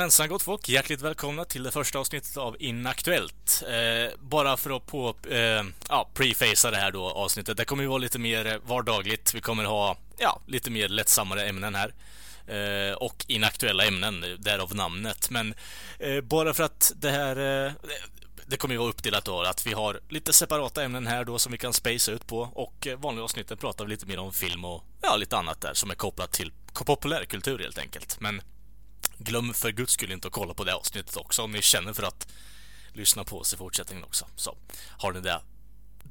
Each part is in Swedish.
Jajamensan gott folk, hjärtligt välkomna till det första avsnittet av Inaktuellt. Eh, bara för att på, eh, ja, prefacea det här då avsnittet. Det kommer ju vara lite mer vardagligt. Vi kommer ha, ja, lite mer lättsammare ämnen här. Eh, och inaktuella ämnen, därav namnet. Men eh, bara för att det här eh, det kommer ju vara uppdelat då, att vi har lite separata ämnen här då som vi kan spacea ut på och eh, vanliga avsnitten pratar vi lite mer om film och ja, lite annat där som är kopplat till populärkultur helt enkelt. Men glöm för guds skull inte att kolla på det avsnittet också om ni känner för att lyssna på oss i fortsättningen också. Så har ni det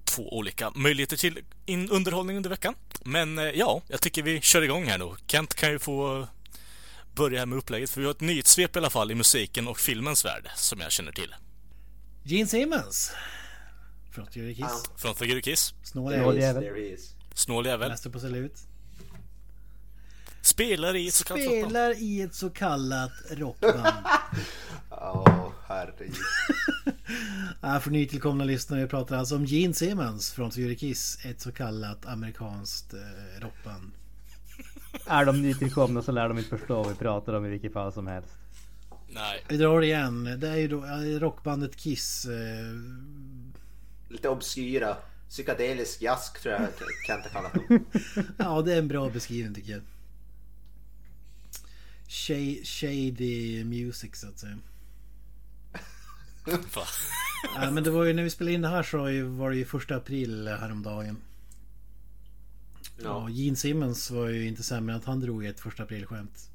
två olika möjligheter till underhållning under veckan. Men eh, ja, jag tycker vi kör igång här nu. Kent kan ju få börja med upplägget för vi har ett nyhetssvep i alla fall i musiken och filmens värld som jag känner till. Gene Simmons. Från Figure Kiss. Från Figure Kiss. Snål jävel. Snål jävel. Mäster på salut. Spelar i ett så kallat Spelar i ett så kallat rockband. Ja, oh, herregud. för nytillkomna lyssnare pratar alltså om Gene Simmons från Figure Kiss. Ett så kallat amerikanskt eh, rockband. Är de nytillkomna så lär de inte förstå vad vi pratar om i vilket fall som helst. Nej. Vi drar igen. Det är ju då rockbandet Kiss. Eh... Lite obskyra. Psykedelisk jask tror jag kan inte kalla dem. ja, det är en bra beskrivning tycker jag. Shady music så att säga. ja, men det var ju när vi spelade in det här så var det ju första april häromdagen. Ja. Gene Simmons var ju inte sämre än att han drog ett första april-skämt.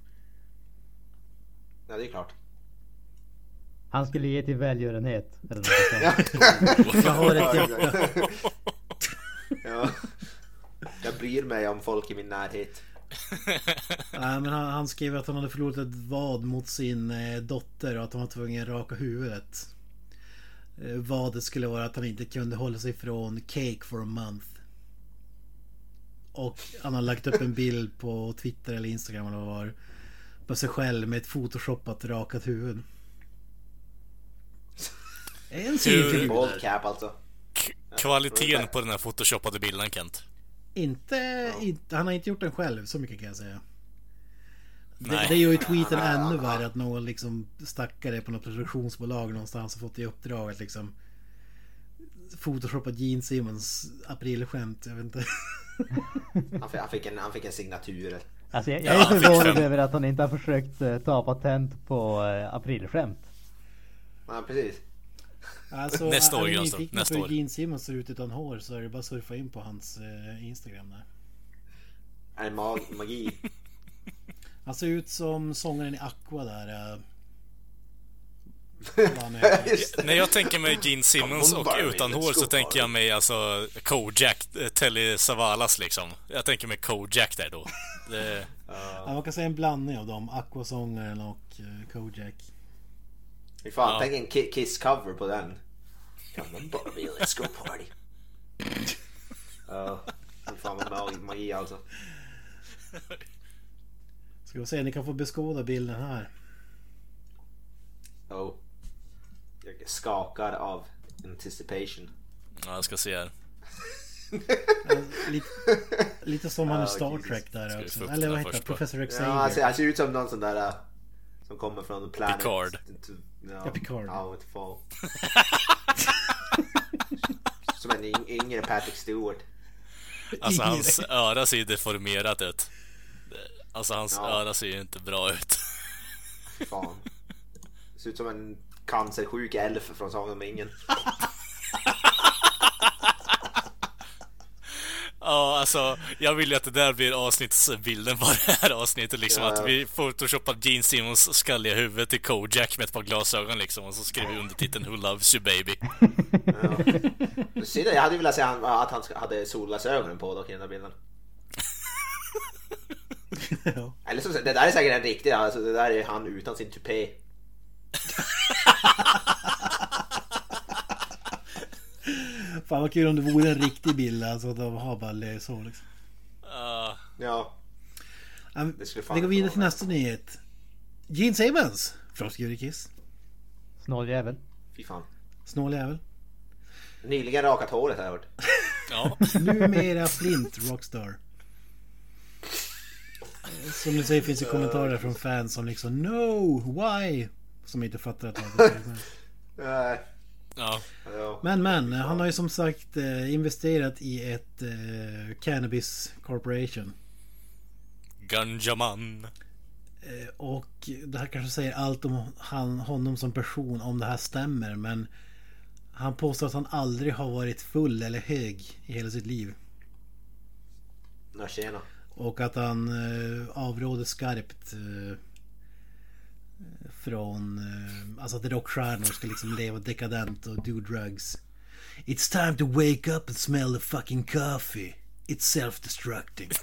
Ja, det är klart. Han skulle ge till välgörenhet. Eller jag har ett hjärta. ja. Jag bryr mig om folk i min närhet. Nej, men han, han, skrev att han hade förlorat ett vad mot sin eh, dotter och att han var tvungen att raka huvudet. Eh, vadet skulle vara att han inte kunde hålla sig från cake for a month. Och han har lagt upp en bild på Twitter eller Instagram eller vad var. På sig själv med ett photoshoppat rakat huvud. En synfigur. Bald cap alltså. Kvaliteten på den här photoshoppade bilden Kent? Inte, ja. inte, han har inte gjort den själv, så mycket kan jag säga. Det, det gör ju tweeten ännu värre att någon liksom stackare på något produktionsbolag någonstans har fått i uppdrag att liksom Photoshoppa Gene Simmons aprilskämt, jag vet inte. han, fick, en, han fick en signatur. Alltså jag, jag är förvånad över att han inte har försökt uh, ta patent på uh, aprilskämt. Ja precis. Alltså, nästa år Granström. Nästa år. Gene Simmons ser ut utan hår så är det bara att surfa in på hans uh, Instagram där. Är mag magi? Han ser ut som sångaren i Aqua där. Uh, När jag tänker mig Gene Simmons och utan hår så tänker jag mig alltså Kojak, eh, Telly Savalas liksom. Jag tänker mig Kojak där då. Det... Uh... Ja, man kan säga en blandning av dem. Aqua-sångaren och uh, Kojak. Fy fan, ja. tänk en Kiss-cover på den. Come on Barbie, let's go party. Ja, uh, fan vad magi alltså. Ska vi se, ni kan få beskåda bilden här. Oh. Jag skakar av anticipation. Ja, jag ska se här. lite, lite som han i Star Trek där också. Eller vad heter? Professor Xavier. Ja, han ser, han ser ut som någon sån där äh, som kommer från Planet... Picard. No, ja, Picard. Ja, inte fall. som en yngre Patrick Stewart. Alltså hans öra ser ju deformerat ut. Alltså hans ja. öra ser ju inte bra ut. Fan. Ser ut som en cancersjuk elf från Sagan om ringen. Ja, alltså jag vill ju att det där blir avsnittsbilden på det här avsnittet liksom. Ja. Att vi photoshoppar Gene Simmons skalliga huvud till Kojak med ett par glasögon liksom. Och så skriver vi undertiteln Who loves you baby. Ja. Jag hade velat säga att han hade solglasögonen på dock i den där bilden. ja. Eller så, det där är säkert en riktig, alltså det där är han utan sin tupé. Fan vad kul om det vore en riktig bild alltså har bara så liksom. Uh, ja. Um, vi går vidare till nästa nyhet. Gene Simmons från Kiss. Snåljävel. Fy fan. Snåljävel. Nyligen rakat håret har jag hört. Ja. Numera Flint Rockstar. Som du säger finns det kommentarer från fans som liksom No! Why? Som inte fattar att det är Nej. Ja. Men men, han har ju som sagt eh, investerat i ett eh, Cannabis Corporation. Ganjaman. Eh, och det här kanske säger allt om han, honom som person om det här stämmer men han påstår att han aldrig har varit full eller hög i hela sitt liv. Nå tjena. Och att han eh, avråder skarpt eh, från eh, alltså att rockstjärnor ska liksom leva dekadent och do drugs. It's time to wake up and smell the fucking coffee. It's self-destructing.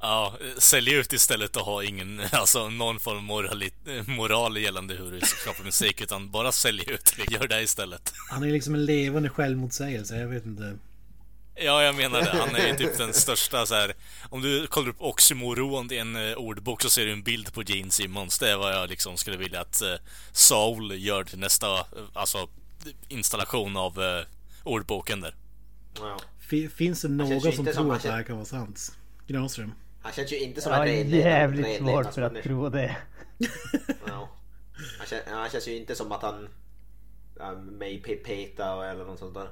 Ja, sälj ut istället och ha ingen, alltså någon form av moral, moral gällande hur du skapar musik utan bara sälj ut. Gör det istället. Han är liksom en levande självmotsägelse, jag vet inte. Ja, jag menar det. Han är ju typ den största så här. Om du kollar upp oxymoron i en eh, ordbok så ser du en bild på Gene Simmons. Det är vad jag liksom skulle vilja att eh, Soul gör till nästa, eh, alltså installation av eh, ordboken där. Ja. Fi- Finns det någon känns ju som tror att det här känns- kan vara sant? Granström? Han känns ju inte som Jag en ren jävligt svårt för att tro det. Ja. Han, känns, han känns ju inte som att han i Pe- PETA eller något sånt där.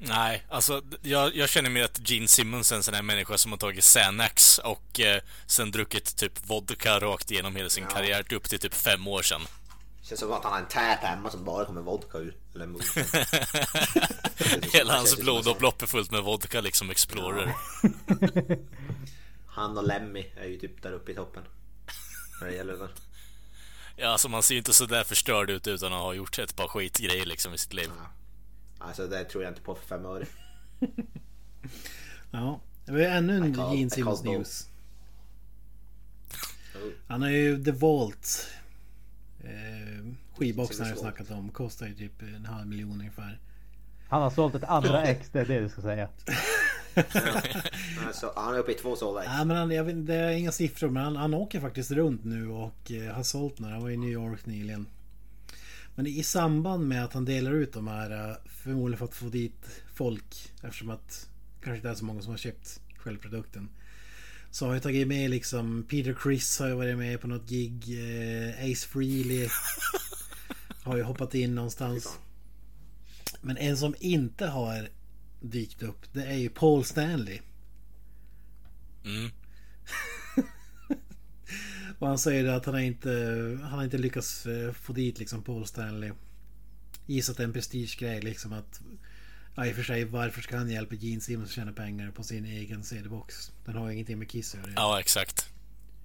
Nej, alltså jag, jag känner mer att Gene Simmons är en sån här människa som har tagit Xanax och eh, sen druckit typ vodka rakt igenom hela sin Ja. karriär upp till typ fem år sedan. Känns som att han har en tap hemma som bara kommer vodka ur. Eller. Hela Han hans blodomlopp är fullt med vodka liksom Explorer. Han och Lemmy är ju typ där uppe i toppen. När det gäller det. Ja, alltså man ser ju inte så där förstörd ut utan att ha gjort ett par skitgrejer liksom i sitt liv. Ja. Alltså det tror jag inte på för fem öre. Ja. Det var ju ännu en Gene I Simmons news. Oh. Han har ju The Vault. Eh, skivboxen har jag snackat om. Kostar ju typ en halv miljon ungefär. Han har sålt ett andra ex, det är det du ska säga. Alltså, han är uppe i två sålda ex. Ja, men han, jag vet, det är inga siffror men han, han åker faktiskt runt nu och eh, har sålt några. Han var i New York nyligen. Men i samband med att han delar ut de här, eh, förmodligen för att få dit folk eftersom att kanske inte är så många som har köpt själva produkten. Så har jag tagit med liksom Peter Criss har ju varit med på något gig. Eh, Ace Frehley har ju hoppat in någonstans. Men en som inte har dykt upp det är ju Paul Stanley. Mm. Och han säger att han har inte, han har inte lyckats eh, få dit liksom Paul Stanley. Gissat det är en prestigegrej liksom att... Ja i och för sig varför ska han hjälpa Gene Simmons att tjäna pengar på sin egen CD-box? Den har ju ingenting med Kiss att göra. Ja, exakt.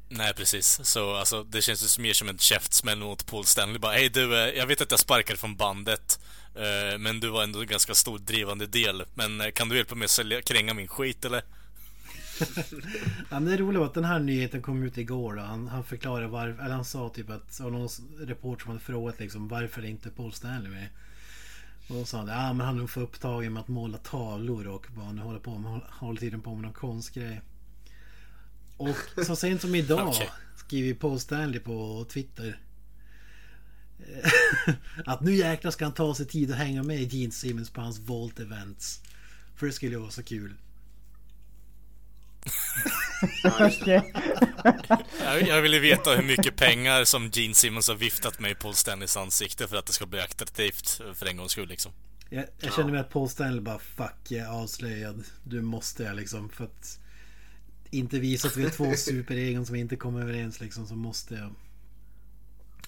Nej, precis. Så alltså, det känns ju mer som en käftsmäll mot Paul Stanley. Bara, hej du, eh, jag vet att jag sparkade från bandet. Eh, men du var ändå en ganska stor drivande del. Men kan du hjälpa mig att sälja, kränga min skit eller? Ja, men det roliga var att den här nyheten kom ut igår då. Han, han förklarade varför, eller han sa typ att, var någon reporter som hade frågat liksom varför är inte Paul Stanley med? Och då sa han, ja men han är nog för upptagen med att måla tavlor och vad han håller på med, håller tiden på med någon konstgrej. Och så sent som idag Okej. skriver Paul Stanley på Twitter. eh, att nu jäklar ska han ta sig tid att hänga med Gene Simmons på hans Volt Events. För det skulle ju vara så kul. Ja, det. Jag, jag ville veta hur mycket pengar som Gene Simmons har viftat med i Paul Stanleys ansikte för att det ska bli attraktivt för en gångs skull liksom. Jag, jag känner mig att Paul Stanley bara fuck jag är avslöjad. Du måste jag liksom för att inte visa att vi är två superegon som inte kommer överens liksom så måste jag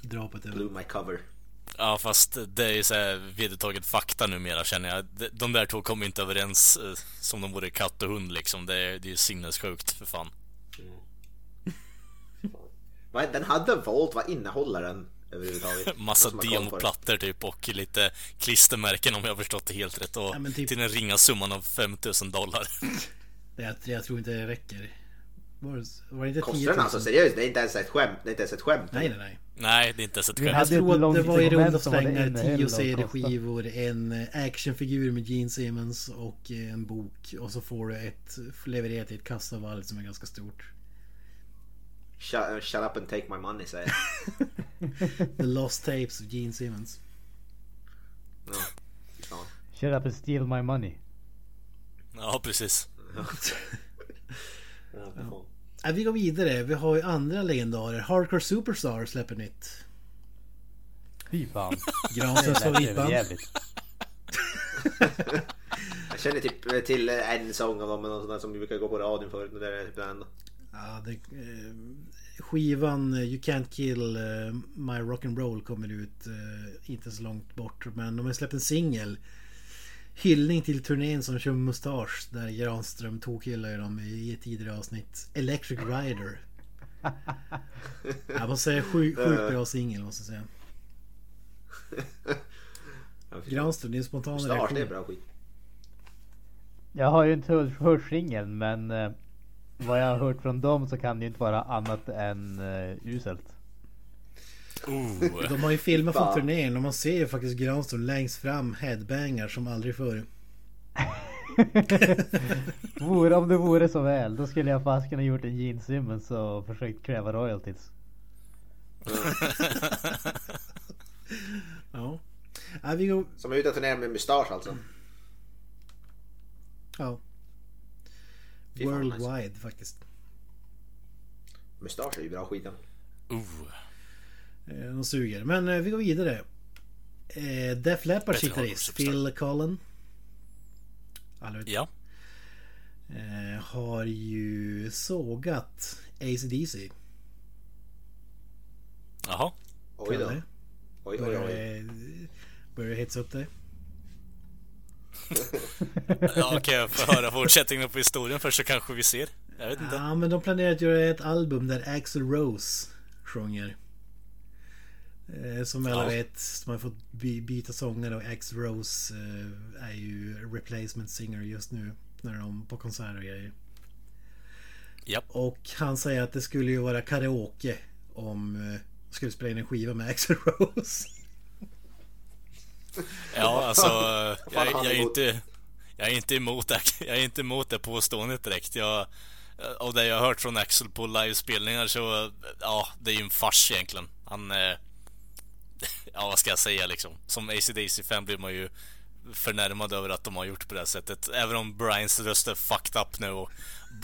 dra på ett Blew my cover. Ja, fast det är ju såhär vedertagen fakta numera känner jag. De- där två kommer inte överens eh, som de vore katt och hund liksom. Det är, det är ju sinnessjukt för fan. Vad- Den hade Volt, vad innehåller den överhuvudtaget? Massa demoplattor typ och lite klistermärken om jag har förstått det helt rätt. Och Ja, typ- till den ringa summan av 5000 dollar. Det, jag, jag tror inte det räcker. Var, det- var det inte 10 Kostar 000? den alltså seriöst? Det är inte ens ett skämt. Det är inte ens ett skämt. Nej nej nej. Nej, det är inte ens ett Vi skämt. Jag tror att det var i runda slängar innehöll 10 och CD-skivor, en eh, actionfigur med Gene Simmons och eh, en bok. Och så får du ett levererat i ett kassavalv som är ganska stort. Shut, uh, shut up and take my money säger jag. The Lost Tapes of Gene Simmons. Ja. fan. Shut up and steal my money. Ja, precis. Ja. Ja, vi går vidare. Vi har ju andra legendarer. Hardcore Superstar släpper nytt. Fy fan. Lät favoritband. Jag känner typ till en sång av dem men någon sån där som vi brukar gå på radion förut. Det är typ den enda. Ja, det, eh, skivan eh, You Can't Kill eh, My Rock'n'Roll kommer ut eh, inte så långt bort. Men de har släppt en singel. Hyllning till turnén som kör mustasch. Där Granström tokhyllar ju dem i ett tidigare avsnitt. Electric Rider. Jag måste säga sjukt sjuk bra singel måste jag säga. Granström, din spontana Stars, det är reaktion. bra skit. Jag har ju inte hört, singeln men eh, vad jag har hört från dem så kan det ju inte vara annat än eh, uselt. Oh. De har ju filmat från turnén och man ser ju faktiskt Granström längst fram headbangar som aldrig förr. Vore, om det vore så väl, då skulle jag fast kunna gjort en Gene Simmons och försökt kräva royalties. Ja. ja vi går... Som är ute och turnerar med mustasch alltså. Ja. Fan, Worldwide faktiskt. Mustasch är ju bra skit. ja. Eh, De suger. Men eh, vi går vidare. Eh, Def Leppards gitarrist Phil Collen. Alla vet. Ja. Har ju sågat AC/DC. Jaha. Oj då. Oj oj oj. börjar det hetsa upp dig? Ja, kan jag få höra fortsättningen på historien först så kanske vi ser? Jag vet inte. Ja, men de planerar att göra ett album där Axl Rose sjunger. Eh, Som alla Ja. vet, de har fått by- byta sångare och Axl Rose eh, är ju replacement singer just nu. När de på konserter och grejer. Japp. Och han säger att det skulle ju vara karaoke om eh, skulle spela in en skiva med Axl Rose. Ja, alltså. Jag, jag, är inte... Jag är inte emot det, jag är inte emot det påståendet direkt. Jag, av det jag har hört från Axel på livespelningar så, ja, det är ju en fars egentligen. Han, eh, ja vad ska jag säga liksom. Som AC/DC-fan blir man ju förnärmad över att de har gjort på det här sättet. Även om Brians röst är fucked up nu och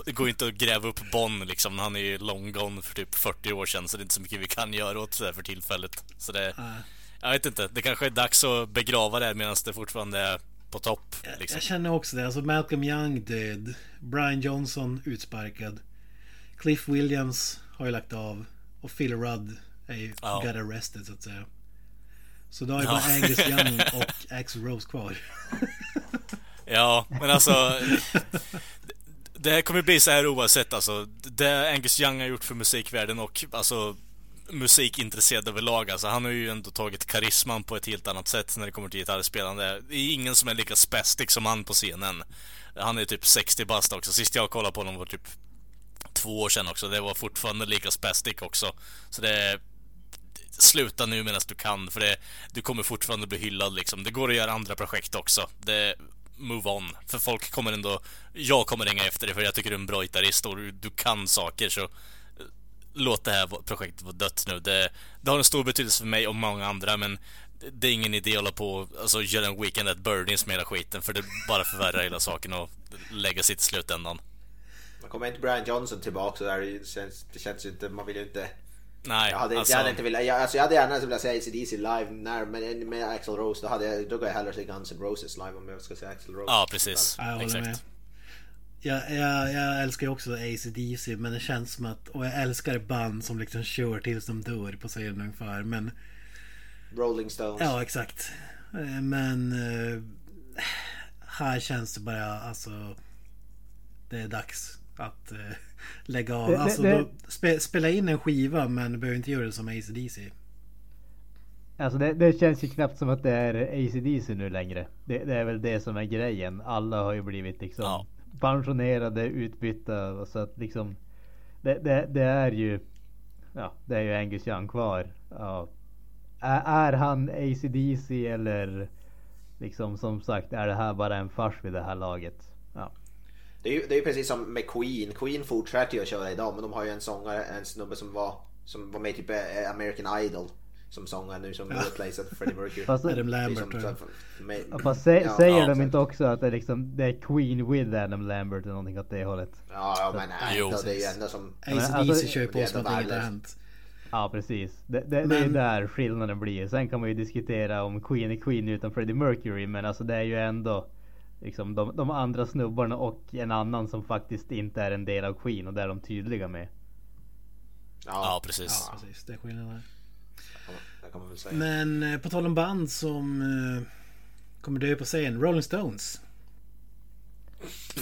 det går inte att gräva upp Bonn liksom. Han är ju long gone för typ 40 år sedan så det är inte så mycket vi kan göra åt det för tillfället. Så det, jag vet inte. Det kanske är dags att begrava det medan det fortfarande är på topp. Liksom. Jag känner också det. Alltså Malcolm Young död. Brian Johnson utsparkad. Cliff Williams har ju lagt av. Och Phil Rudd är ju Ja. got arrested så att säga. Så då har ju Ja. bara Angus Young och Axl Rose kvar. Ja, men alltså... Det här kommer bli så här oavsett alltså. Det Angus Young har gjort för musikvärlden och alltså musikintresserad överlag alltså. Han har ju ändå tagit karisman på ett helt annat sätt när det kommer till gitarrspelande. Det är ingen som är lika spastic som han på scenen. Han är typ 60 bast också. Sist jag kollade på honom var typ två år sedan också. Det var fortfarande lika spastic också. Så det sluta nu medan du kan för det, du kommer fortfarande bli hyllad liksom. Det går att göra andra projekt också. Det, move on. För folk kommer ändå, jag kommer hänga efter dig för jag tycker du är en bra gitarrist och du, du kan saker så eh, låt det här projektet vara dött nu. Det, det har en stor betydelse för mig och många andra men det- är ingen idé att hålla på och alltså, göra en Weekend at Burnings med hela skiten för det bara förvärrar hela saken och lägga sitt i slutändan. Kommer inte Brian Johnson tillbaka så där. Det känns, det känns ju inte, man vill ju inte. Nej, Jag hade, alltså, jag hade inte velat, jag, alltså jag hade gärna velat se ACDC live när, men med Axl Rose då hade jag, då går jag hellre se Guns N' Roses live om jag ska se Axl Rose. Ja, precis. Ja, jag håller Exakt. med. Jag, jag, jag älskar ju också AC/DC men det känns som att... Och jag älskar band som liksom kör tills de dör på scenen ungefär. Men... Rolling Stones. Ja, exakt. Eh, Men... eh, Här känns det bara alltså... Det är dags att eh, lägga av. Det- det- Alltså det- Då, spe, spela in en skiva men behöver inte göra det som AC/DC. Alltså det, det känns ju knappt som att det är ACDC nu längre. Det, det är väl det som är grejen. Alla har ju blivit liksom Ja. pensionerade, utbytta. och Så att liksom det, det, det är ju Ja, det är ju Angus Young kvar. Ja. Är, är han ACDC eller liksom som sagt är det här bara en fars vid det här laget? Ja. Det är ju det är ju precis som med Queen. Queen fortsätter ju att köra idag men de har ju en sångare, en snubbe som var, som var med i typ eh, American Idol. som sångare nu som replacear Freddie Mercury. Fast, Adam Lambert. Liksom, tror jag. så- med- ja, fast sä, ja, säger ja, de så- inte också att det är liksom det är Queen with Adam Lambert eller någonting åt det hållet? Ja, ja men nej, Jo. det är ju ändå som... men ACDC alltså- kör ju på som att ändå inget har hänt. Ja precis. Det, det, det är Men- ju där skillnaden blir. Sen kan man ju diskutera om Queen är Queen utan Freddie Mercury. Men alltså det är ju ändå liksom de, de andra snubbarna och en annan som faktiskt inte är en del av Queen och det är de tydliga med. Ja, precis. Ja, precis. Det är skillnaden där. Det kan man väl säga. Men eh, på tal om band som eh, kommer dö på scen. Rolling Stones.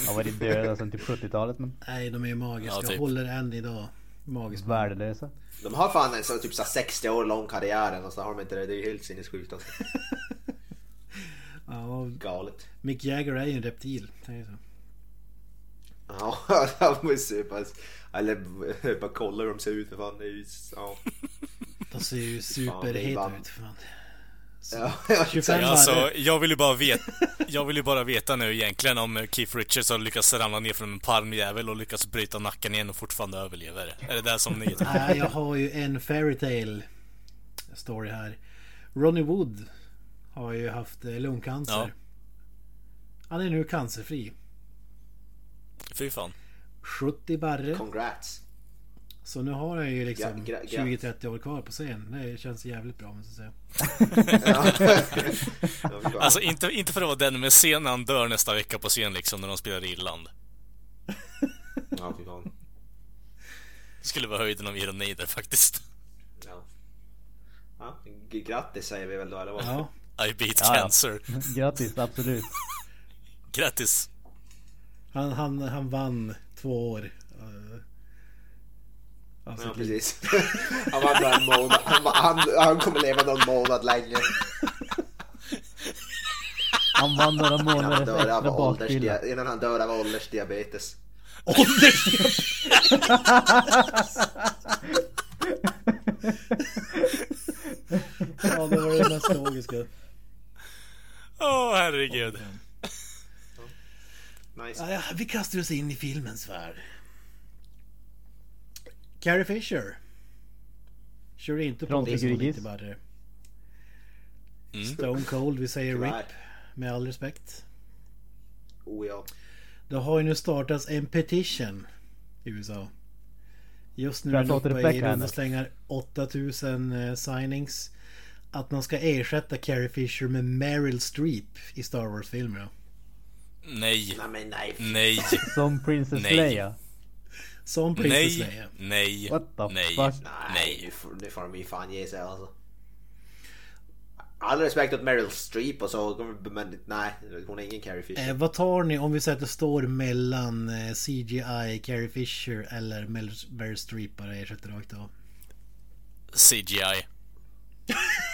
Har varit döda sedan typ 70-talet men Nej, de är ju magiska. Ja, typ. Håller än idag. Magiskt värdelösa. De har fan en så, typ så här 60 år lång karriär och så har de inte det. Det är ju helt sinnessjukt alltså. Ja, Galet. Mick Jagger är ju en reptil. säger så. Ja, de är super... Eller bara kolla hur de ser ut för fan. Det är ju... Ja. De ser ju superheta ut. Fan. Ja, ja, 25 Ja, varv. alltså, jag vill ju bara veta, jag vill ju bara veta nu egentligen om Keith Richards har lyckats ramla ner från en palmjävel och lyckats bryta nacken igen och fortfarande överlever. Är det där som ni Nej, jag har ju en fairytale story här. Ronnie Wood har ju haft eh, lungcancer. Ja. Han är nu cancerfri. Fy fan. 70 barre. Congrats. Så nu har han ju liksom Gra- gra- 20-30 år kvar på scen. Det känns jävligt bra måste jag säga. Alltså inte, inte för att vara den, sen när han dör nästa vecka på scen liksom när de spelar i Irland. Ja, fy fan. Det skulle vara höjden av ironi där faktiskt. Ja. Ja, grattis säger vi väl då eller vad? Ja. I beat Ja, ja. cancer. Grattis absolut. Grattis. Han, han, han vann två år. eh, av Ja, precis. Han bara en månad. Han, han, han kommer leva någon månad länge. Han vann några Innan han dör extra av, bakfylla. åldersdia- innan han dör av åldersdiabetes. Ja, det var det mest logiska. Åh herregud. Nice. Ja, vi kastar oss in i filmens värld. Carrie Fisher. Kör inte på i som lite barre. Mm. Stone Cold, vi säger Tyvärr. RIP. Med all respekt. Oh ja. Det har ju nu startats en petition i USA. Just nu är det uppe i runda slängar 8000 eh, signings. Att man ska ersätta Carrie Fisher med Meryl Streep i Star Wars-filmer. Nej. Nej nej. Nej. Som Princess Nej. Leia. Som Princess Nej. Leia. Nej. What the Nej. fuck? Nej, Nej. Nu, får, de ju fan ge sig alltså. All respekt åt Meryl Streep och så, men nej, hon är ingen Carrie Fisher. Eh, vad tar ni om vi säger att det står mellan eh, CGI, Carrie Fisher eller Meryl Streep bara ersätter rakt av? CGI.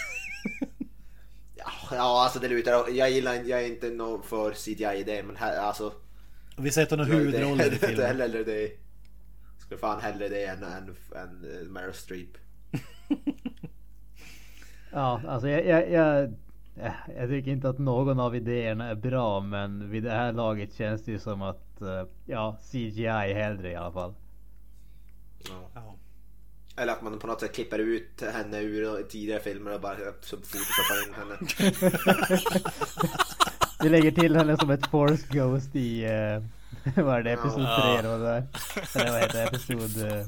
Ja, alltså det lutar Jag gillar jag är inte någon för CGI i det, men här, alltså. Vi hon har huvudroller i filmen. hellre det. Skulle fan hellre det än, än, än eh, Meryl Streep. Ja, alltså jag, jag, jag, eh, jag tycker inte att någon av idéerna är bra men vid det här laget känns det ju som att eh, ja, CGI hellre i alla fall. Ja. Eller att man på något sätt klipper ut henne ur tidigare filmer och bara så photoshoppar in henne. Vi lägger till henne som ett force ghost i eh, vad är det, episod 3 Ja. eller vad det är. Eller vad heter det, episod eh,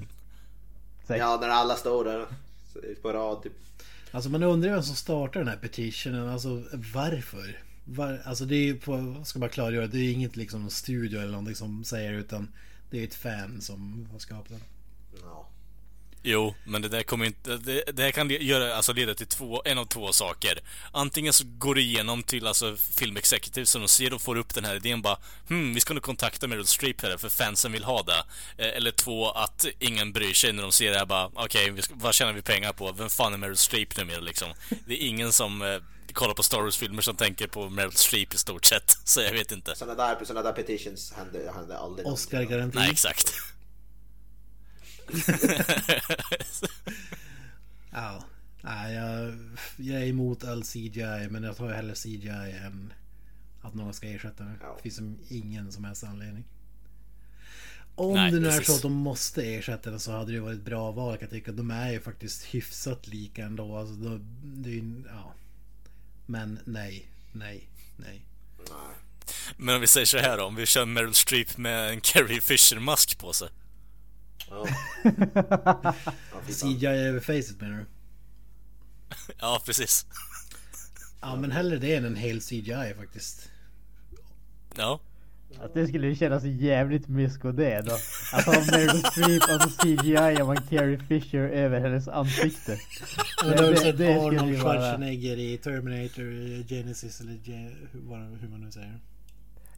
6. Ja, när alla står där på rad typ. Alltså man undrar vem som startar den här petitionen. Alltså varför? Var, alltså det är ju på, vad ska man klargöra, det är inget liksom studio eller någonting som säger utan det är ett fan som har skapat den. Jo, men det där kommer inte... Det, det här kan göra, alltså leda till två, en av två saker. Antingen så går det igenom till alltså film executive som de ser och får upp den här idén bara Hmm, vi ska nog kontakta Meryl Streep här för fansen vill ha det. Eh, Eller två, att ingen bryr sig när de ser det här bara Okej, ska- vad tjänar vi pengar på? Vem fan är Meryl Streep numera liksom? Det är ingen som eh, kollar på Star Wars-filmer som tänker på Meryl Streep i stort sett. Så jag vet inte. Såna där, såna där petitions händer, händer aldrig. Oscar-garanti. Nej, exakt. Ja. Nej, jag, jag är emot all CGI men jag tar hellre CGI än att någon ska ersätta det. Ja. Det finns som ingen som helst anledning. Om Nej, det nu är så att de måste ersätta den så hade det varit bra val kan jag tycka. De är ju faktiskt hyfsat lika ändå. Alltså, det, det är, ja. Men nej, nej, nej. Men om vi säger så här då, om vi kör Meryl Streep med en Carrie Fisher-mask på sig. Ja. CGI över facet menar du? ja, precis. Ja, men hellre det än en hel CGI faktiskt. Ja. Att det skulle kännas jävligt mysko det då. Att ha Meryl Streep och så CGI och man Carrie Fisher över hennes ansikte. Det, det, det, det Arnold Schwarzenegger i Terminator Genesis eller hur man nu säger.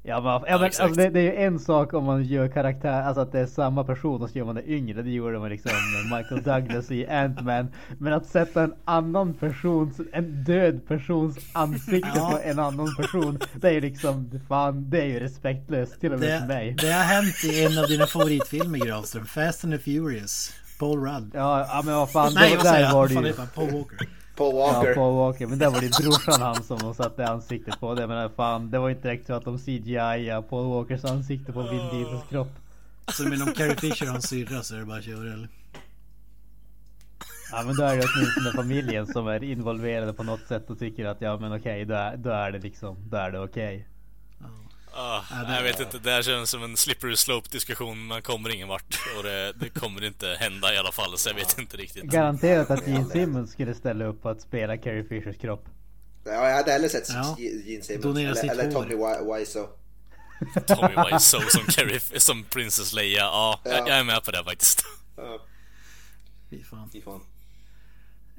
Ja men, ja, men alltså, det, det, är ju en sak om man gör karaktär, alltså att det är samma person och så gör man det yngre. Det gjorde man liksom Michael Douglas i Ant-Man. Men att sätta en annan persons, en död persons ansikte ja. på en annan person. Det är ju liksom, fan det är ju respektlöst till och med det, för mig. Det har hänt i en av dina favoritfilmer Granström, Fast and the Furious. Paul Rudd. Ja, ja men vad fan, Nej, där, där var det ju... Paul Walker. Paul Walker. Ja, Paul Walker. Men det var det brorsan han som de satte ansiktet på. Det men fan, det var inte direkt så att de CGI Paul Walkers ansikte på Vin Diesels kropp. Så men om Carrie Fisher har en syrra så är det bara att köra eller? Ja men då är det åtminstone familjen som är involverade på något sätt och tycker att ja men okej, då, är, då är det liksom, då är det okej. Ah, ja, jag vet inte, det här känns som en slippery slope diskussion. Man kommer ingen vart. Och det, det kommer inte hända i alla fall, så jag vet inte riktigt. Garanterat att Gene Simmons skulle ställa upp på att spela Carrie Fishers kropp. Ja, jag hade hellre sett ja. Gene Simmons. Eller, eller Tommy Wiseau. Tommy Wiseau som, Carrie, som Princess Leia. Ja, ja. Jag, är med på det faktiskt. Ja. Fy fan. Fy fan.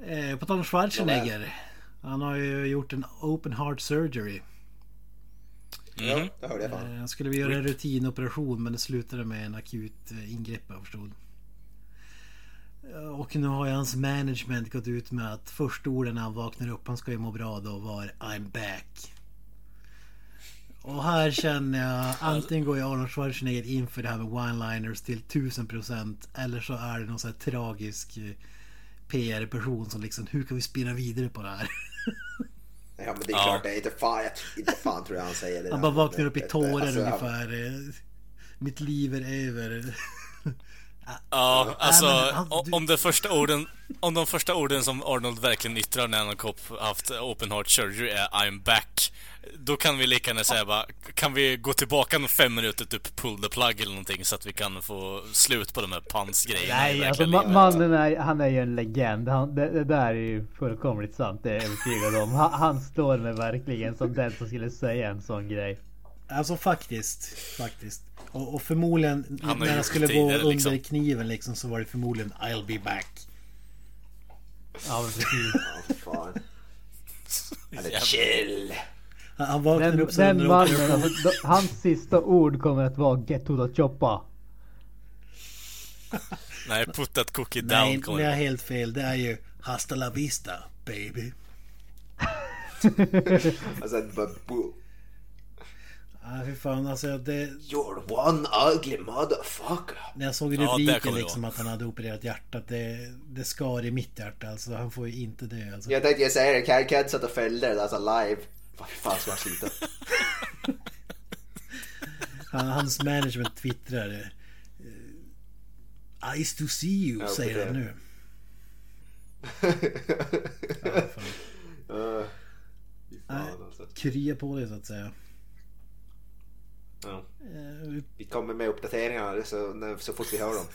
Eh, på tal om Schwarzenegger. Han har ju gjort en open heart surgery. Mm. Ja, det hörde jag fan. Han skulle göra en rutinoperation men det slutade med en akut eh, ingrepp jag förstod. Och nu har ju hans management gått ut med att första orden när han vaknar upp, han ska ju må bra då, var I'm back. Och här känner jag antingen går jag Arnold Schwarzenegger in för det här med one-liners till 1000% eller så är det någon sån här tragisk eh, PR-person som liksom, hur kan vi spinna vidare på det här? Ja men det är ja. klart, det är inte fan, inte fan tror jag han säger det. Han bara vaknar upp i tårar alltså, ungefär. Han... Mitt liv är över. Ja, alltså om, de första orden, om de första orden som Arnold verkligen yttrar när han har haft open heart surgery är I'm back. Då kan vi lika gärna säga bara, kan vi gå tillbaka en fem minuter typ pull the plug eller någonting så att vi kan få slut på de här pansgrejerna Nej, alltså ma mannen är, han är ju en legend. Han, det, det, där är ju fullkomligt sant, det är jag övertygad om. Han, han står med verkligen som den som skulle säga en sån grej. Alltså faktiskt, faktiskt. Och, och förmodligen han när han skulle gå under liksom. kniven liksom så var det förmodligen I'll be back. Ja men precis. oh, fan. Eller chill. Han vaknade den, upp Den mannen, alltså, hans sista ord kommer att vara Get to the choppa. Nej, put that cookie down. Nej, det är helt fel. Det är ju Hasta la vista, baby. alltså, Nej fy fan alltså det... You're one ugly motherfucker. När jag såg rubriken ja, liksom att han hade opererat hjärtat. Det, det skar i mitt hjärta alltså. Han får ju inte dö alltså. Jag tänkte jag säga det. Kan Ked satt och fällde det alltså live. Vad fan ska han slita? hans management twittrar. Ice to see you ja, säger han nu. ja, fan. Uh, fan, alltså. Krya på dig så att säga. Ja. Uh, vi kommer med uppdateringar så, så fort vi hör dem.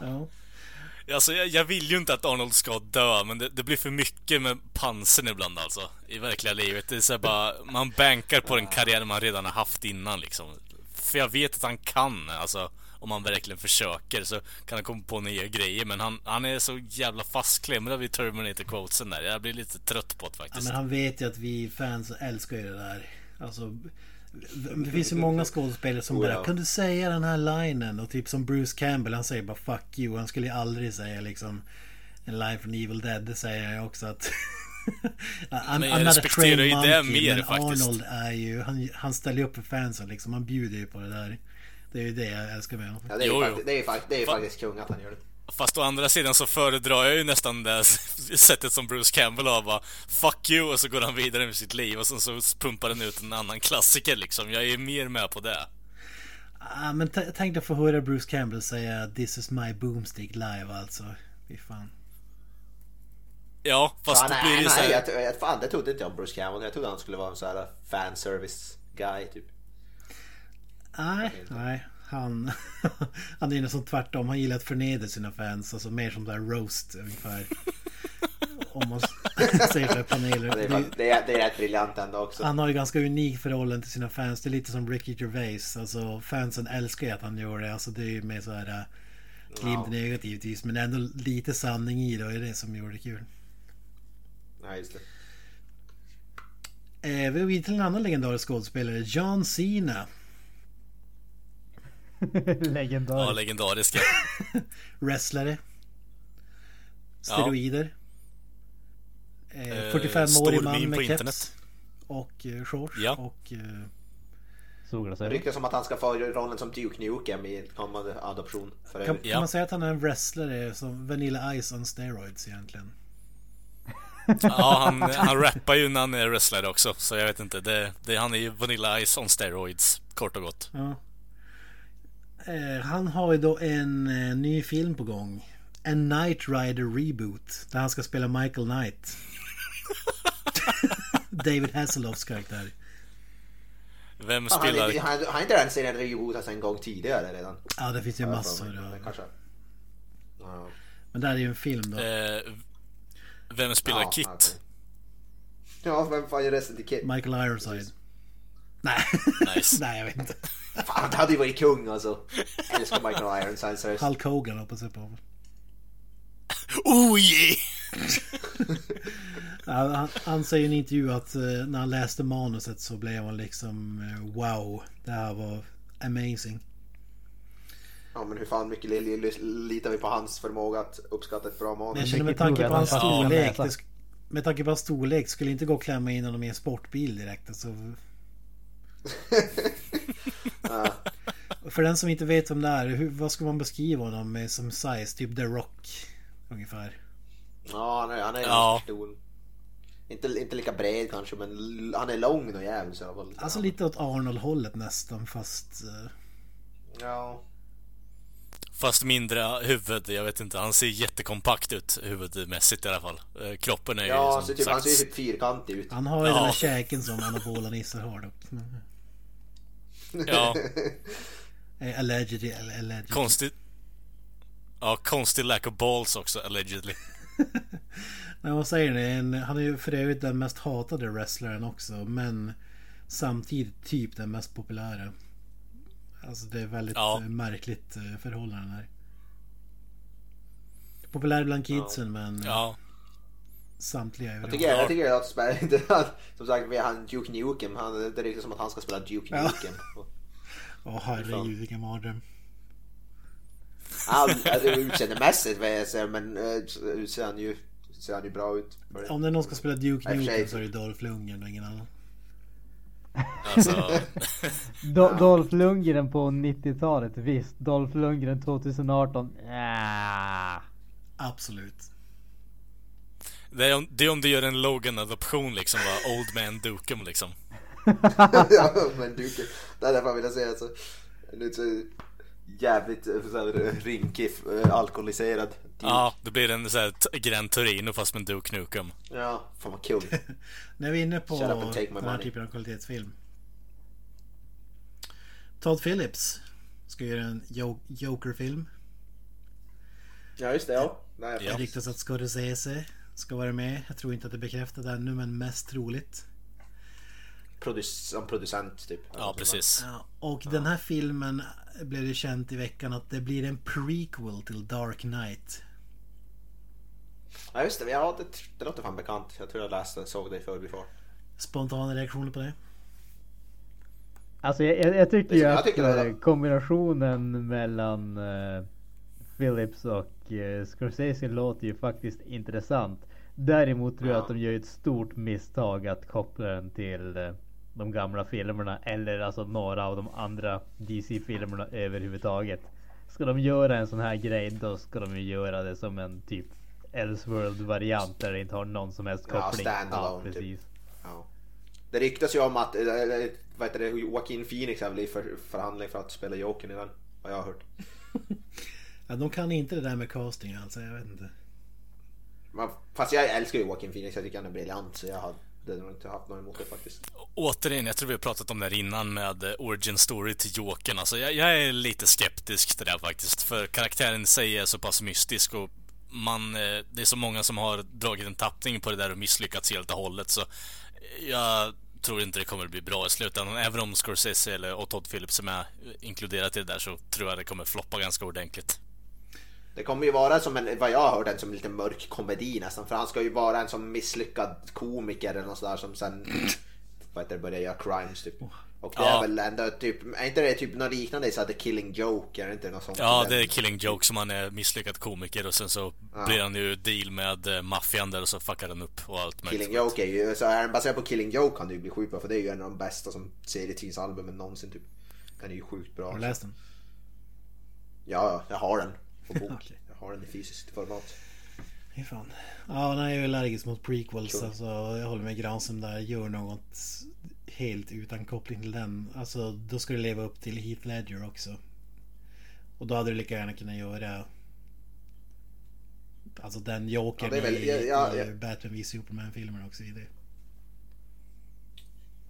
ja. Alltså jag, jag, vill ju inte att Arnold ska dö, men det, det, blir för mycket med pansern ibland alltså. I verkliga livet. Det är så bara, man bankar på den karriär man redan har haft innan liksom. För jag vet att han kan, alltså. Om han verkligen försöker så kan han komma på nya grejer. Men han, han är så jävla fastklämd vid Terminator-quotesen där. Jag blir lite trött på det faktiskt. Ja, men han vet ju att vi fans älskar ju det där. Alltså, det finns ju många skådespelare som bara Kan du säga den här linen? Och typ som Bruce Campbell han säger bara Fuck you. Han skulle ju aldrig säga liksom En line från Evil Dead. Det säger jag också att I'm, men jag respekterar ju det mer men faktiskt. Arnold är ju Han, han ställer ju upp för fansen liksom. Han bjuder ju på det där. Det är ju det jag älskar med honom. Ja, det är ju, jo, faktiskt, det är, det är faktiskt kung att han gör det. Fast å andra sidan så föredrar jag ju nästan det sättet som Bruce Campbell har bara Fuck you och så går han vidare med sitt liv och sen så pumpar den ut en annan klassiker liksom. Jag är mer med på det. Ah, men tänk dig få höra Bruce Campbell säga This is my boomstick live alltså. Fy fan. Ja, fast fan, då blir det nej, så här... jag, jag, fan, det trodde inte jag om Bruce Campbell. Jag trodde han skulle vara en sån här fanservice guy typ. Nej, nej. Han, han är nästan tvärtom. Han gillar att förnedra sina fans. Alltså mer som där roast ungefär. Om man säger så paneler. Det, är, det, är, det är rätt briljant ändå också. Han har ju ganska unik förhållande till sina fans. Det är lite som Ricky Gervais. Alltså fansen älskar ju att han gör det. Alltså det är ju mer så här glimten i ögat givetvis. Men ändå lite sanning i det och det är det som gör det kul. Ja, just det. Eh, vi går till en annan legendarisk skådespelare. John Cena. Legendarisk. Ja, legendariska. Wrestlare. Steroider. Ja. Eh, 45-årig man med keps. internet. Och eh, shorts. Ja. Och... Eh, Solglasögon. ryktas som att han ska få rollen som Duke Nukem i en kommande adoption. För kan, övrigt. kan man säga att han är en wrestlare som Vanilla Ice on steroids egentligen? Ja, han, han rappar ju när han är wrestlare också, så jag vet inte. Det, det, han är ju Vanilla Ice on steroids, kort och gott. Ja. Eh, han har ju då en eh, ny film på gång. En Knight Rider reboot. Där han ska spela Michael Knight. David Hasselhoffs karaktär. Vem spelar... är- han, han inte den serien rebootats en gång tidigare redan. Ja, det finns ju massor. Ja. Kanske. Ja. Men där är ju en film då. Eh, vem spelar Ja, Kit? okej. Ja, vem fan gör resten till Kid? Michael Ironside. Nej. Nice. Nej, jag vet inte. Fan, det hade ju varit kung alltså. Älskar Michael Ironside seriöst. Hulk Hogan hoppas jag på. Oh yeah! Ja, han, han säger i en intervju att eh, när han läste manuset så blev han liksom eh, wow. Det här var amazing. Ja, men hur fan mycket li- li- litar vi på hans förmåga att uppskatta ett bra Men jag manus? känner med tanke på hans storlek. Det med tanke på hans storlek skulle inte gå att klämma in honom i en sportbil direkt. Alltså, Ja. för den som inte vet vem det är. Hur, vad ska man beskriva honom med som size? Typ The Rock. Ungefär. Ja, han är, han är Ja. stor. Inte, inte lika bred kanske, men han är lång och jävligt i alla fall. Alltså lite åt Arnold-hållet nästan fast... eh, Ja. Fast mindre huvud, jag vet inte. Han ser jättekompakt ut huvudmässigt i alla fall. Eh, Kroppen är ju Ja, som så typ, han sagt... ser typ fyrkantig ut. Han har ju Ja. den där käken som anabola nissar har dock. Ja, Eh, Allegedly, allegedly. konstigt... Ja, konstig lack of balls också, allegedly. Men vad säger ni? Han är ju för övrigt den mest hatade wrestlaren också. Men samtidigt typ den mest populära. Alltså det är väldigt Ja. eh, märkligt eh, förhållande här. Populär bland kidsen men Ja, samtliga är Jag tycker, jag tycker att att som sagt vi har Duke Nukem, han, det är riktigt som att han ska spela Duke Ja. Nukem. Åh herregud vilken mardröm. Alltså, utseendemässigt vad jag säger, men uh, ser han ju ser han ju bra ut. Om det är någon som ska spela Duke. Nukem så är det Dolph Lundgren och ingen annan. alltså... Do- Dolph Lundgren på 90-talet, visst. Dolph Lundgren 2018, ja. Absolut. Det är, om, det är om du gör en Logan-adoption liksom, bara Old Man Dukem liksom. ja, men Duke, det är därför jag ville säga så. Nu så jävligt eh, så här, rinkig, eh, alkoholiserad. Duke. Ja, det blir en sån här t- Gran Torino fast med Duke Nukem. Ja, fan vad kul. När vi är inne på den här typen av kvalitetsfilm. Todd Phillips ska göra en Jo- Joker-film. Ja just det, ja. Nej, Ja. Det ryktas att Scorsese ska vara med. Jag tror inte att det är bekräftat ännu men mest troligt. Produc- som producent typ. Ja, precis. Ja, och den här filmen blev det känt i veckan att det blir en prequel till Dark Knight. Ja just det, ja, det, det låter fan bekant. Jag tror jag läste, såg det i förbifart. Spontana reaktioner på det? Alltså jag, jag, jag tycker ju Jag att tycker eh, kombinationen mellan eh, Phillips och eh, Scorsese låter ju faktiskt intressant. Däremot tror jag Ja. att de gör ett stort misstag att koppla den till eh, de gamla filmerna eller alltså några av de andra DC-filmerna överhuvudtaget. ska de göra en sån här grej då ska de ju göra det som en typ Elseworld variant där det inte har någon som helst Ja, koppling. standalone, typ. precis. Ja. Det ryktas ju om att eh, eh, vad heter det, Joaquin Phoenix är väl i för, förhandling för att spela Jokern i den. Vad jag har hört. Ja, de kan inte det där med casting alltså, jag vet inte. Men, fast jag älskar ju Joaquin Phoenix, jag tycker han är briljant så jag hade nog inte haft något emot det faktiskt. Återigen, jag tror vi har pratat om det här innan med eh, Origin Story till Jokern. Alltså, jag, jag är lite skeptisk till det här faktiskt. För karaktären i sig är så pass mystisk och man, eh, det är så många som har dragit en tappning på det där och misslyckats helt och hållet. Så jag tror inte det kommer att bli bra i slutändan. Även om Scorsese eller, och Todd Phillips är med inkluderat i det där så tror jag det kommer floppa ganska ordentligt. Det kommer ju vara som en, vad jag har hört, en som en lite mörk komedi nästan. För han ska ju vara en som misslyckad komiker eller något sådär som sen vad heter det, börjar göra crimes typ. Och det Ja. är väl ändå typ, är inte det typ något liknande i så här The Killing Joke? Är det inte något sånt? Ja, det är Killing Joke som han är misslyckad komiker och sen så blir han ju deal med eh, maffian där och så fuckar han upp och allt möjligt. Killing Joke är ju, så är den baserad på Killing Joke kan det ju bli sjukt bra för det är ju en av de bästa som serietidsalbumen någonsin typ. Den är ju sjukt bra. Har du läst den? Ja, ja, jag har den på bok. Okej. Jag har den i fysiskt format. Fy fan. Ja, nej, jag är allergisk mot prequels. Cool. Alltså, jag håller med Granström där. Gör något helt utan koppling till den. Alltså, då ska det leva upp till Heath Ledger också. Och då hade du lika gärna kunnat göra... Alltså den Jokern Ja, väl- i, ja, ja, i. Batman v Superman-filmer också i det.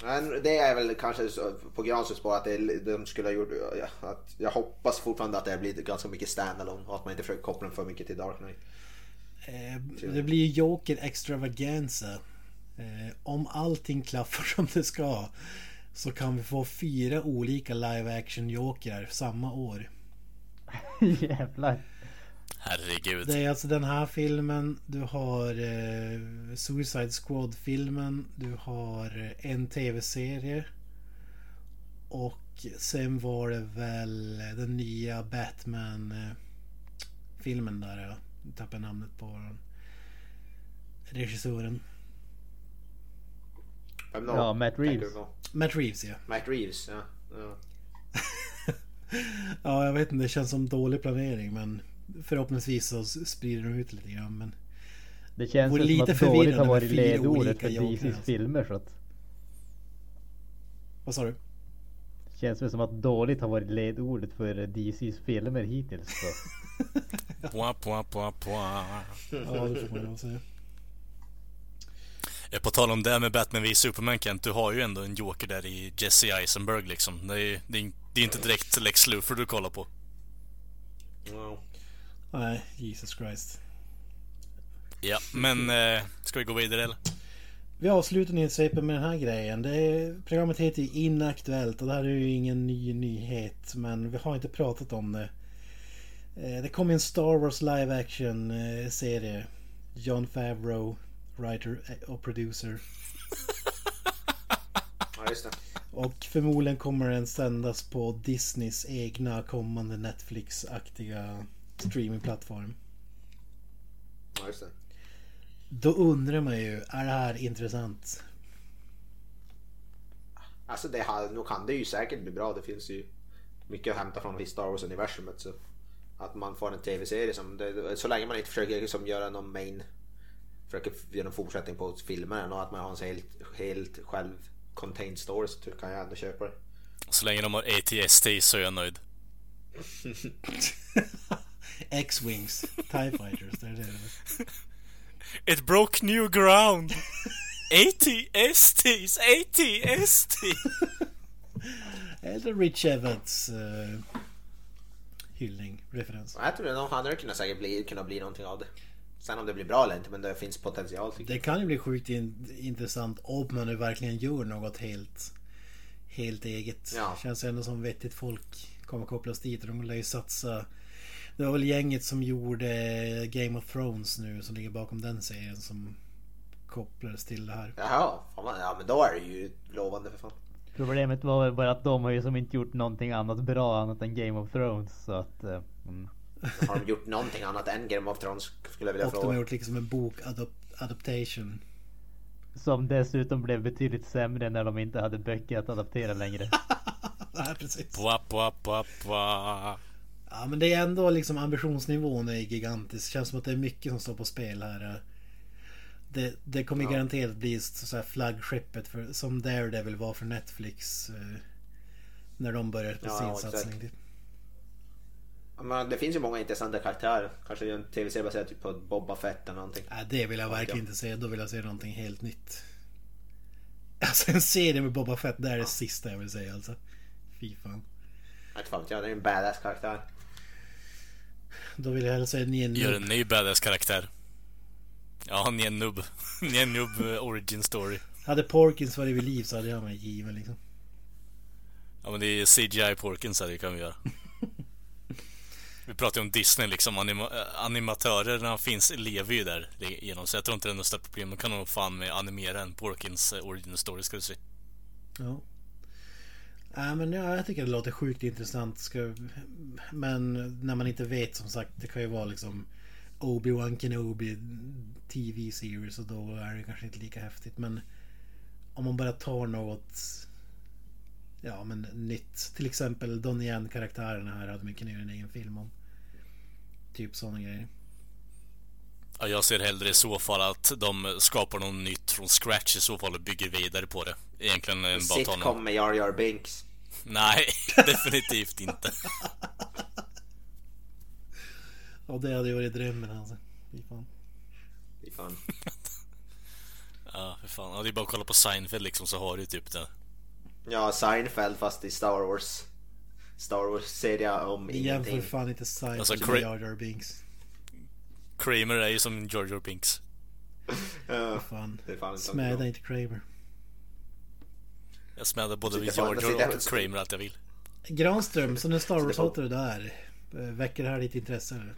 Men det är väl kanske på Granströms spår att det, de skulle ha gjort, ja, att jag hoppas fortfarande att det blir ganska mycket standalone och att man inte försöker koppla den för mycket till Dark Knight. Eh, det blir ju Joker extravaganza. Eh, om allting klaffar som det ska så kan vi få fyra olika live action Jokrar samma år. Jävlar. Herregud. Det är alltså den här filmen, du har eh, Suicide Squad-filmen, du har eh, en tv-serie. Och sen var det väl den nya Batman-filmen där jag tappade namnet på den. regissören. Vem då? Ja, Matt Reeves. Matt Reeves ja. Matt Reeves, ja. ja. Ja, jag vet inte, det känns som dålig planering men förhoppningsvis så sprider de ut lite grann. Men Det känns Vore väl som lite att dåligt har varit ledordet för DC's alltså. filmer så att... vad sa du? Känns väl som att dåligt har varit ledordet för DC's filmer hittills. Så. Pua, pua, pua, pua. Ja, det får man nog säga. Eh, På tal om det med Batman v Superman Kent, du har ju ändå en Joker där i Jesse Eisenberg liksom. Det är, det är, det är inte direkt Lex Luthor du kollar på. Ja. Nej, Jesus Christ. Ja, men eh, ska vi gå vidare eller? Vi avslutar nyhetssvepet med den här grejen. Det är, programmet heter ju Inaktuellt och det här är ju ingen ny nyhet men vi har inte pratat om det. Eh, Det kom en Star Wars live action eh, serie. John Favreau, writer och producer. ja, just det. Och förmodligen kommer den sändas på Disneys egna kommande Netflix-aktiga streamingplattform. Ja, just det. Då undrar man ju, är det här intressant? Alltså det här, nu kan det ju säkert bli bra. Det finns ju mycket att hämta från Star Wars-universumet. Så att man får en tv-serie som, det, så länge man inte försöker liksom göra någon main, försöker göra en fortsättning på filmen och att man har en helt, helt själv contained story så kan jag ändå köpa det. Så länge de har ATST så är jag nöjd. X-Wings, TIE Fighters, det är det. It broke new ground! ATSTs, ATST! Eller Rich Evans uh, hyllning, referens. Jag tror det nog hade kunnat säkert bli, kunna bli någonting av det. Sen om det blir bra eller inte men det finns potential Det kan ju bli sjukt in, intressant om man nu verkligen gör något helt, helt eget. Ja. Känns ändå som vettigt folk kommer kopplas dit och de lär ju satsa. Det var väl gänget som gjorde Game of Thrones nu som ligger bakom den serien som kopplades till det här. Jaha, fan, ja men då är det ju lovande för fan. Problemet var väl bara att de har ju som inte gjort någonting annat bra annat än Game of Thrones. Så att... eh, Mm. Har de gjort någonting annat än Game of Thrones skulle jag vilja Och de har fråga. gjort liksom en bok adaptation. Som dessutom blev betydligt sämre när de inte hade böcker att adaptera längre. Ja, precis. Pua, pua, pua, pua. Ja men det är ändå liksom ambitionsnivån är gigantisk. Känns som att det är mycket som står på spel här. Det, det kommer ja. garanterat bli så här flaggskeppet för, som Daredevil var för Netflix. Eh, när de började på ja, sin satsning. Typ. Men det finns ju många intressanta karaktärer. Kanske en tv-serie baserad typ på Boba Fett eller någonting. Ja, det vill jag verkligen inte se. Då vill jag se någonting helt nytt. Alltså en serie med Boba Fett, det är det ja. sista jag vill säga alltså. Fy fan. Inte fan jag, det är en badass karaktär. Då vill jag hellre säga Nien Gör en ny badass karaktär. Ja, Nien Nubb. Nien Nubb eh, origin story. Hade Porkins varit vid liv så hade jag mig given liksom. Ja men det är CGI Porkins här, det kan vi göra. vi pratar ju om Disney liksom, anima animatörerna finns, lever ju där genom så jag tror inte det är något stort problem. De kan nog fan med animera en Porkins eh, origin story ska du se. Ja. Ja, men ja, jag tycker det låter sjukt intressant. Ska, men när man inte vet som sagt. Det kan ju vara liksom Obi-Wan Kenobi TV-series och då är det kanske inte lika häftigt. Men om man bara tar något ja, men nytt. Till exempel Donnie Yen-karaktärerna här hade man kunnat göra en egen film om. Typ sådana grejer. Ja, jag ser hellre i så fall att de skapar något nytt från scratch i så fall och bygger vidare på det. Egentligen en bara ta någon... med Jar Jar Binks. Nej, definitivt inte. ja, det hade ju varit drömmen alltså. Fy fan. Fy fan. ja, för fan. Ja, det är bara att kolla på Seinfeld liksom så har du typ det. Ja, Seinfeld fast i Star Wars. Star Wars-serie om ingenting. Jämför fan inte Seinfeld alltså, med Jar Jar Binks. Kramer är ju som Jar Binks. ja, fan. Smäda inte Kramer. Jag smäller både vid Jar och Kramer allt jag vill. Granström, som den Star Wars-hatare du är. Väcker det här ditt intresse eller?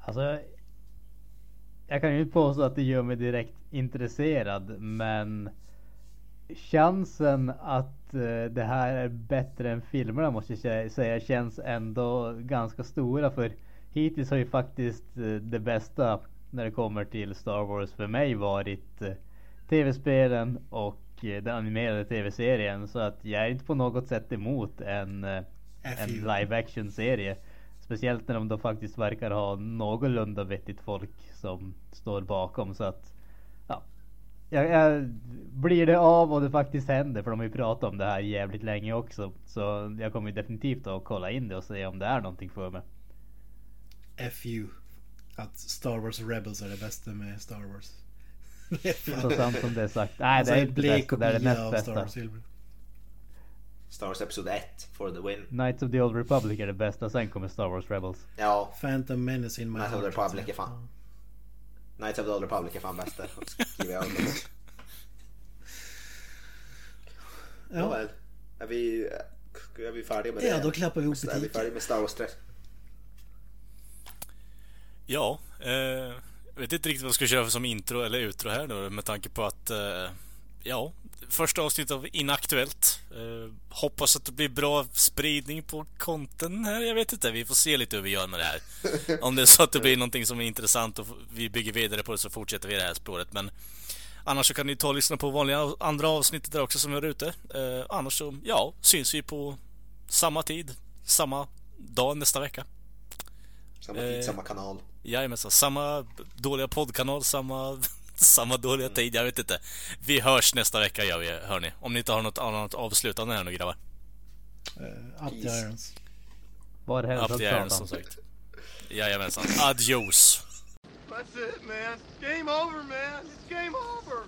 Alltså. Jag kan ju inte påstå att det gör mig direkt intresserad men chansen att eh, det här är bättre än filmerna måste jag säga känns ändå ganska stora för hittills har ju faktiskt eh, det bästa när det kommer till Star Wars för mig varit eh, tv-spelen och den animerade tv-serien så att jag är inte på något sätt emot en, en live action serie. Speciellt när de då faktiskt verkar ha någorlunda vettigt folk som står bakom så att jag, jag, blir det av och det faktiskt händer, för de har ju pratat om det här jävligt länge också. Så jag kommer definitivt att kolla in det och se om det är någonting för mig. FU. Att Star Wars Rebels är det bästa med Star Wars. Så sant som det är sagt. Nej alltså det är inte det bästa, det är det näst bästa. Star Wars, Episod 1 for the win. Knights of the Old Republic är det bästa, sen kommer Star Wars Rebels. Ja. Phantom Menace in my Knights of the Republic är fan. Knights of the Old Republic är fan bäst där. Skriver jag under Ja. Är vi, är vi färdiga med det? Ja, då klappar vi ihop butiken. Är vi färdiga med Star Wars 3? Ja, eh, jag vet inte riktigt vad jag ska köra som intro eller utro här nu med tanke på att eh, ja, första avsnittet av Inaktuellt. Eh, hoppas att det blir bra spridning på konten här. Jag vet inte, vi får se lite hur vi gör med det här. Om det är så att det blir någonting som är intressant och vi bygger vidare på det så fortsätter vi det här spåret. Men annars så kan ni ta och lyssna på vanliga andra avsnitt där också som vi har ute. Eh, annars så, ja, syns vi på samma tid, samma dag nästa vecka. Samma tid, eh, samma kanal. Jajamensan, samma dåliga poddkanal, samma samma dåliga tid, jag vet inte. Vi hörs nästa vecka gör vi, hörni. Om ni inte har något annat avslutande här nu grabbar. Uh, up the irons. Var helst Up the irons som sagt. Jajamensan. Adios. That's it man. Game over man. It's game over.